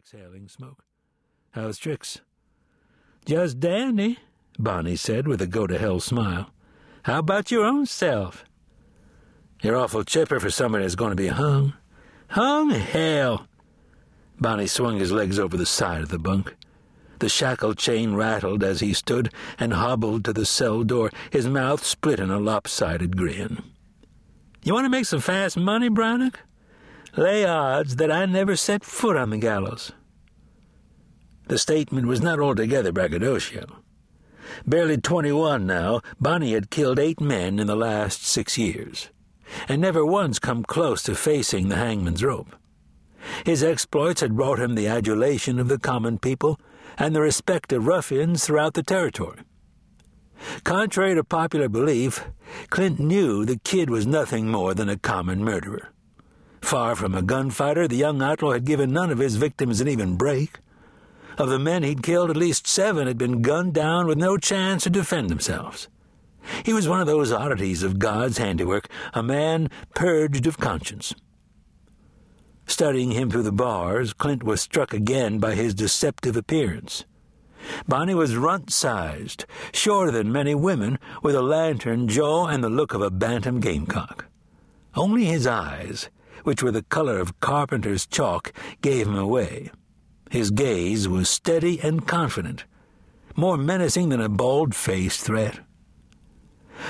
exhaling smoke. How's tricks? Just dandy, Bonney said with a go to hell smile. How about your own self? You're awful chipper for somebody that's going to be hung. Hung? Hell! Bonney swung his legs over the side of the bunk. The shackle chain rattled as he stood and hobbled to the cell door, his mouth split in a lopsided grin. You want to make some fast money, Brannock? Lay odds that I never set foot on the gallows. The statement was not altogether braggadocio. Barely twenty-one now, Bonney had killed eight men in the last six years, and never once come close to facing the hangman's rope. His exploits had brought him the adulation of the common people and the respect of ruffians throughout the territory. Contrary to popular belief, Clint knew the kid was nothing more than a common murderer. Far from a gunfighter, the young outlaw had given none of his victims an even break. Of the men he'd killed, at least seven had been gunned down with no chance to defend themselves. He was one of those oddities of God's handiwork, a man purged of conscience. Studying him through the bars, Clint was struck again by his deceptive appearance. Bonney was runt sized, shorter than many women, with a lantern jaw and the look of a bantam gamecock. Only his eyes, which were the color of carpenter's chalk, gave him away. His gaze was steady and confident, more menacing than a bald faced threat.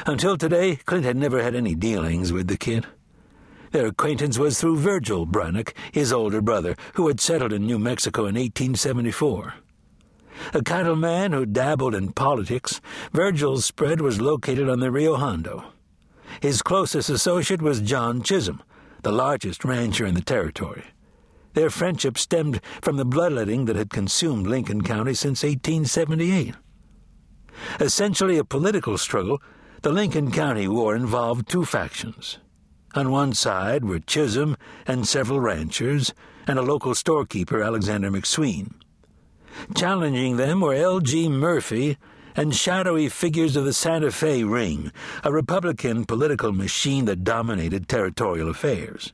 Until today, Clint had never had any dealings with the kid. Their acquaintance was through Virgil Brannock, his older brother, who had settled in New Mexico in 1874. A cattleman who dabbled in politics, Virgil's spread was located on the Rio Hondo. His closest associate was John Chisum, the largest rancher in the territory. Their friendship stemmed from the bloodletting that had consumed Lincoln County since 1878. Essentially a political struggle, the Lincoln County War involved two factions. On one side were Chisum and several ranchers, and a local storekeeper, Alexander McSween. Challenging them were L.G. Murphy and shadowy figures of the Santa Fe Ring, a Republican political machine that dominated territorial affairs.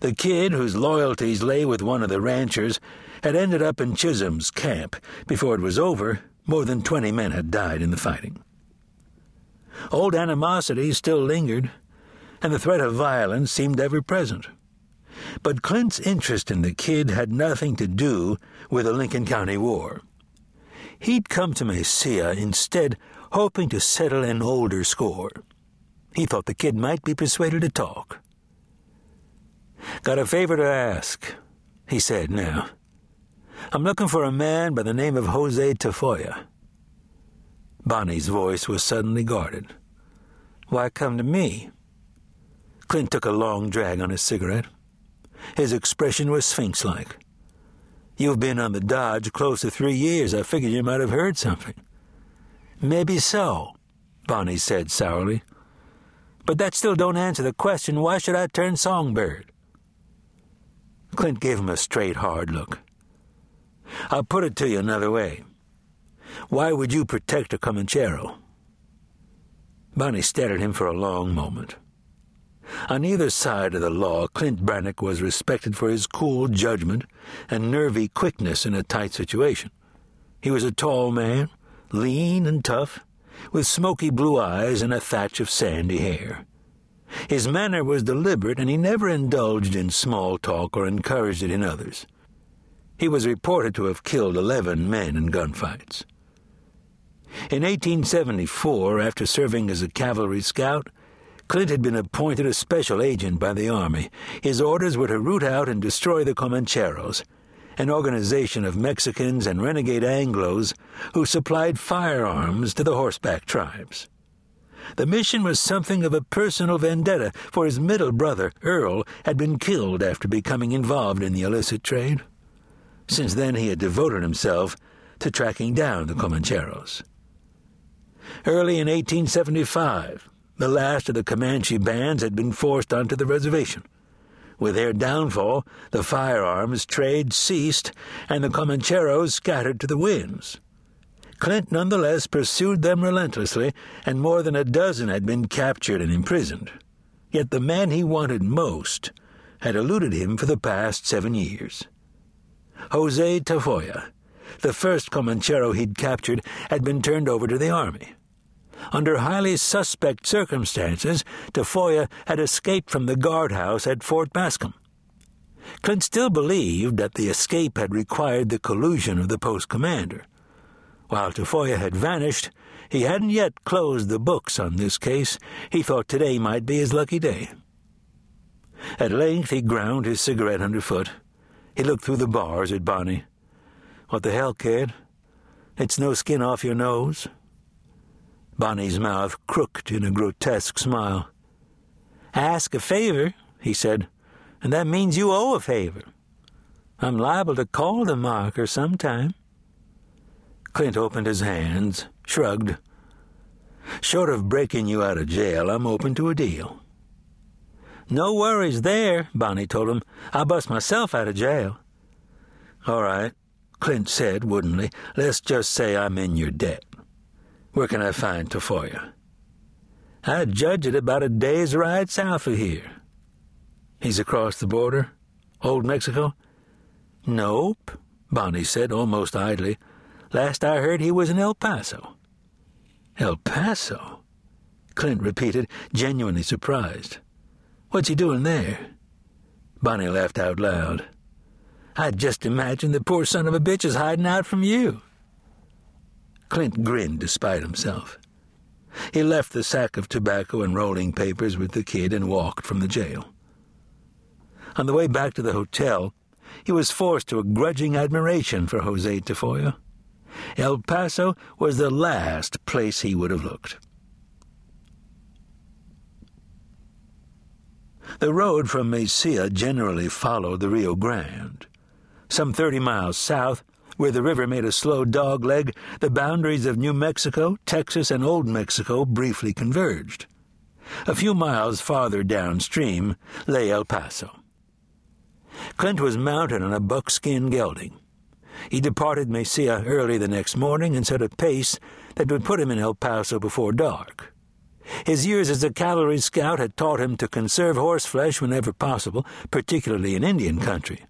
The kid, whose loyalties lay with one of the ranchers, had ended up in Chisum's camp. Before it was over, more than twenty men had died in the fighting. Old animosity still lingered, and the threat of violence seemed ever present. But Clint's interest in the kid had nothing to do with the Lincoln County War. He'd come to Mesilla instead, hoping to settle an older score. He thought the kid might be persuaded to talk. Got a favor to ask, he said now. I'm looking for a man by the name of Jose Tafoya. Bonney's voice was suddenly guarded. Why come to me? Clint took a long drag on his cigarette. His expression was sphinx like. You've been on the dodge close to three years. I figured you might have heard something. Maybe so, Bonney said sourly. But that still don't answer the question why should I turn songbird? Clint gave him a straight, hard look. I'll put it to you another way. Why would you protect a Comanchero? Bonney stared at him for a long moment. On either side of the law, Clint Brannock was respected for his cool judgment and nervy quickness in a tight situation. He was a tall man, lean and tough, with smoky blue eyes and a thatch of sandy hair. His manner was deliberate, and he never indulged in small talk or encouraged it in others. He was reported to have killed eleven men in gunfights. In 1874, after serving as a cavalry scout, Clint had been appointed a special agent by the Army. His orders were to root out and destroy the Comancheros, an organization of Mexicans and renegade Anglos who supplied firearms to the horseback tribes. The mission was something of a personal vendetta, for his middle brother, Earl, had been killed after becoming involved in the illicit trade. Since then, he had devoted himself to tracking down the Comancheros. Early in 1875, the last of the Comanche bands had been forced onto the reservation. With their downfall, the firearms trade ceased, and the Comancheros scattered to the winds. Clint nonetheless pursued them relentlessly, and more than a dozen had been captured and imprisoned. Yet the man he wanted most had eluded him for the past seven years. Jose Tafolla. The first Comanchero he'd captured had been turned over to the army. Under highly suspect circumstances, Tafolla had escaped from the guardhouse at Fort Bascom. Clint still believed that the escape had required the collusion of the post commander. While Tafolla had vanished, he hadn't yet closed the books on this case. He thought today might be his lucky day. At length he ground his cigarette underfoot. He looked through the bars at Bonney. What the hell, kid? It's no skin off your nose. Bonney's mouth crooked in a grotesque smile. Ask a favor, he said, and that means you owe a favor. I'm liable to call the marker sometime. Clint opened his hands, shrugged. Short of breaking you out of jail, I'm open to a deal. No worries there, Bonney told him. I'll bust myself out of jail. All right, Clint said woodenly. Let's just say I'm in your debt. Where can I find Tafolla? I judge it about a day's ride south of here. He's across the border? Old Mexico? Nope, Bonney said almost idly. Last I heard, he was in El Paso. El Paso? Clint repeated, genuinely surprised. What's he doing there? Bonney laughed out loud. I just imagined the poor son of a bitch is hiding out from you. Clint grinned despite himself. He left the sack of tobacco and rolling papers with the kid and walked from the jail. On the way back to the hotel, he was forced to a grudging admiration for Jose Tafolla. El Paso was the last place he would have looked. The road from Mesilla generally followed the Rio Grande. Some thirty miles south, where the river made a slow dogleg, the boundaries of New Mexico, Texas, and Old Mexico briefly converged. A few miles farther downstream lay El Paso. Clint was mounted on a buckskin gelding. He departed Mesilla early the next morning and set a pace that would put him in El Paso before dark. His years as a cavalry scout had taught him to conserve horseflesh whenever possible, particularly in Indian country.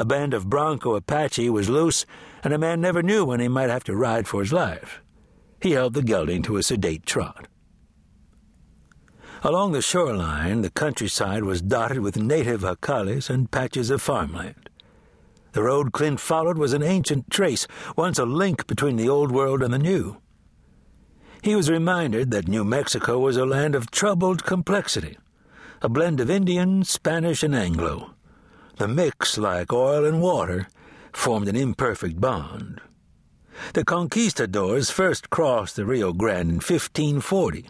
A band of Bronco Apache was loose, and a man never knew when he might have to ride for his life. He held the gelding to a sedate trot. Along the shoreline, the countryside was dotted with native jacales and patches of farmland. The road Clint followed was an ancient trace, once a link between the old world and the new. He was reminded that New Mexico was a land of troubled complexity, a blend of Indian, Spanish, and Anglo. The mix, like oil and water, formed an imperfect bond. The conquistadors first crossed the Rio Grande in 1540.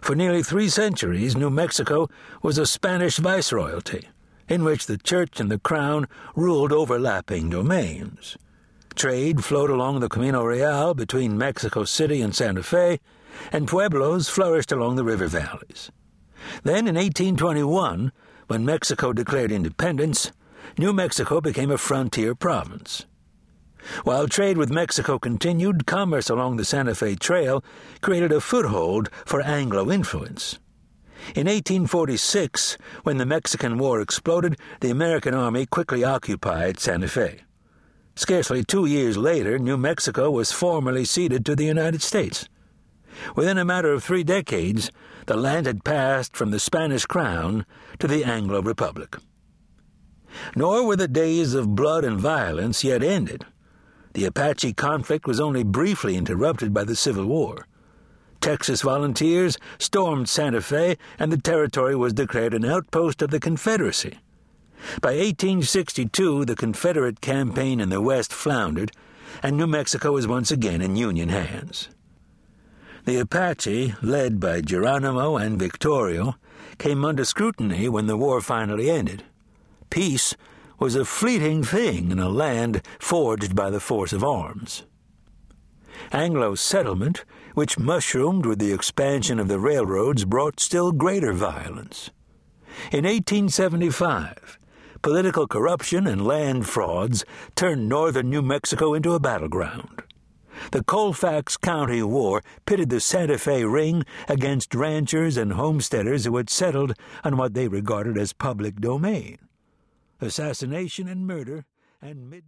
For nearly three centuries, New Mexico was a Spanish viceroyalty, in which the church and the crown ruled overlapping domains. Trade flowed along the Camino Real between Mexico City and Santa Fe, and pueblos flourished along the river valleys. Then, in 1821, when Mexico declared independence, New Mexico became a frontier province. While trade with Mexico continued, commerce along the Santa Fe Trail created a foothold for Anglo influence. In 1846, when the Mexican War exploded, the American Army quickly occupied Santa Fe. Scarcely two years later, New Mexico was formally ceded to the United States. Within a matter of three decades, the land had passed from the Spanish crown to the Anglo Republic. Nor were the days of blood and violence yet ended. The Apache conflict was only briefly interrupted by the Civil War. Texas volunteers stormed Santa Fe, and the territory was declared an outpost of the Confederacy. By 1862, the Confederate campaign in the West floundered, and New Mexico was once again in Union hands. The Apache, led by Geronimo and Victorio, came under scrutiny when the war finally ended. Peace was a fleeting thing in a land forged by the force of arms. Anglo settlement, which mushroomed with the expansion of the railroads, brought still greater violence. In 1875, political corruption and land frauds turned northern New Mexico into a battleground. The Colfax County War pitted the Santa Fe Ring against ranchers and homesteaders who had settled on what they regarded as public domain. Assassination and murder and mid